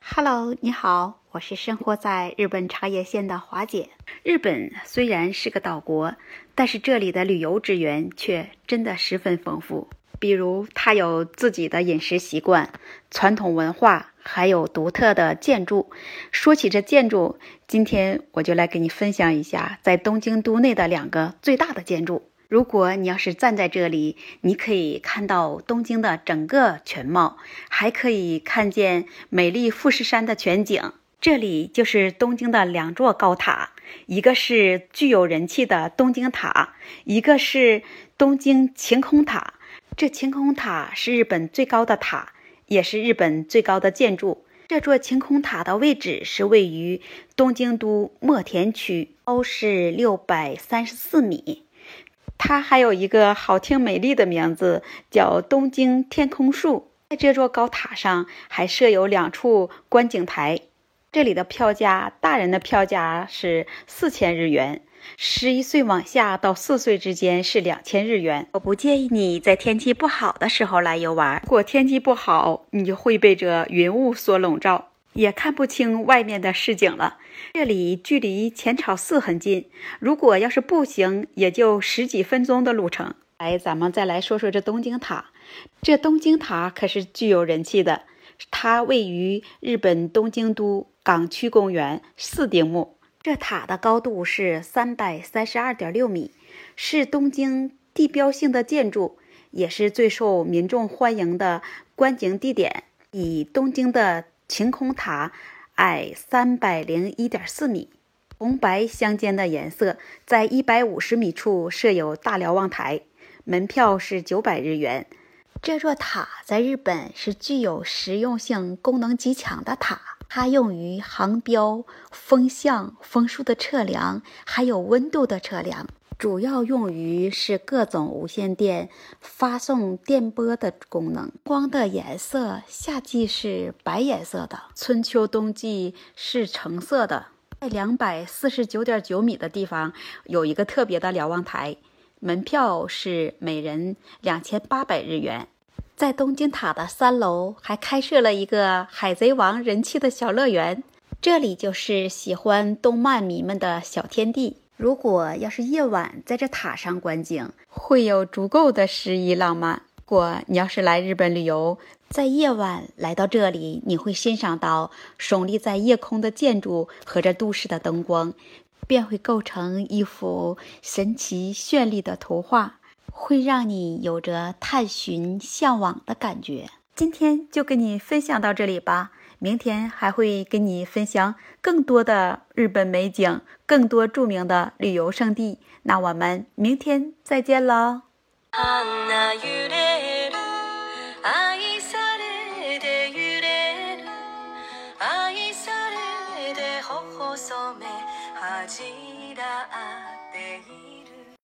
Hello，你好，我是生活在日本茶叶县的华姐。日本虽然是个岛国，但是这里的旅游资源却真的十分丰富。比如，它有自己的饮食习惯、传统文化，还有独特的建筑。说起这建筑，今天我就来给你分享一下在东京都内的两个最大的建筑。如果你要是站在这里，你可以看到东京的整个全貌，还可以看见美丽富士山的全景。这里就是东京的两座高塔，一个是具有人气的东京塔，一个是东京晴空塔。这晴空塔是日本最高的塔，也是日本最高的建筑。这座晴空塔的位置是位于东京都墨田区，高是六百三十四米。它还有一个好听美丽的名字，叫东京天空树。在这座高塔上还设有两处观景台。这里的票价，大人的票价是四千日元。十一岁往下到四岁之间是两千日元。我不建议你在天气不好的时候来游玩。如果天气不好，你就会被这云雾所笼罩，也看不清外面的市景了。这里距离浅草寺很近，如果要是步行，也就十几分钟的路程。来，咱们再来说说这东京塔。这东京塔可是具有人气的，它位于日本东京都港区公园四丁目。这塔的高度是三百三十二点六米，是东京地标性的建筑，也是最受民众欢迎的观景地点。以东京的晴空塔矮三百零一点四米，红白相间的颜色，在一百五十米处设有大瞭望台，门票是九百日元。这座塔在日本是具有实用性、功能极强的塔。它用于航标、风向、风速的测量，还有温度的测量，主要用于是各种无线电发送电波的功能。光的颜色，夏季是白颜色的，春秋冬季是橙色的。在两百四十九点九米的地方有一个特别的瞭望台，门票是每人两千八百日元。在东京塔的三楼还开设了一个海贼王人气的小乐园，这里就是喜欢动漫迷们的小天地。如果要是夜晚在这塔上观景，会有足够的诗意浪漫。如果你要是来日本旅游，在夜晚来到这里，你会欣赏到耸立在夜空的建筑和这都市的灯光，便会构成一幅神奇绚丽的图画。会让你有着探寻、向往的感觉。今天就跟你分享到这里吧，明天还会跟你分享更多的日本美景，更多著名的旅游胜地。那我们明天再见了。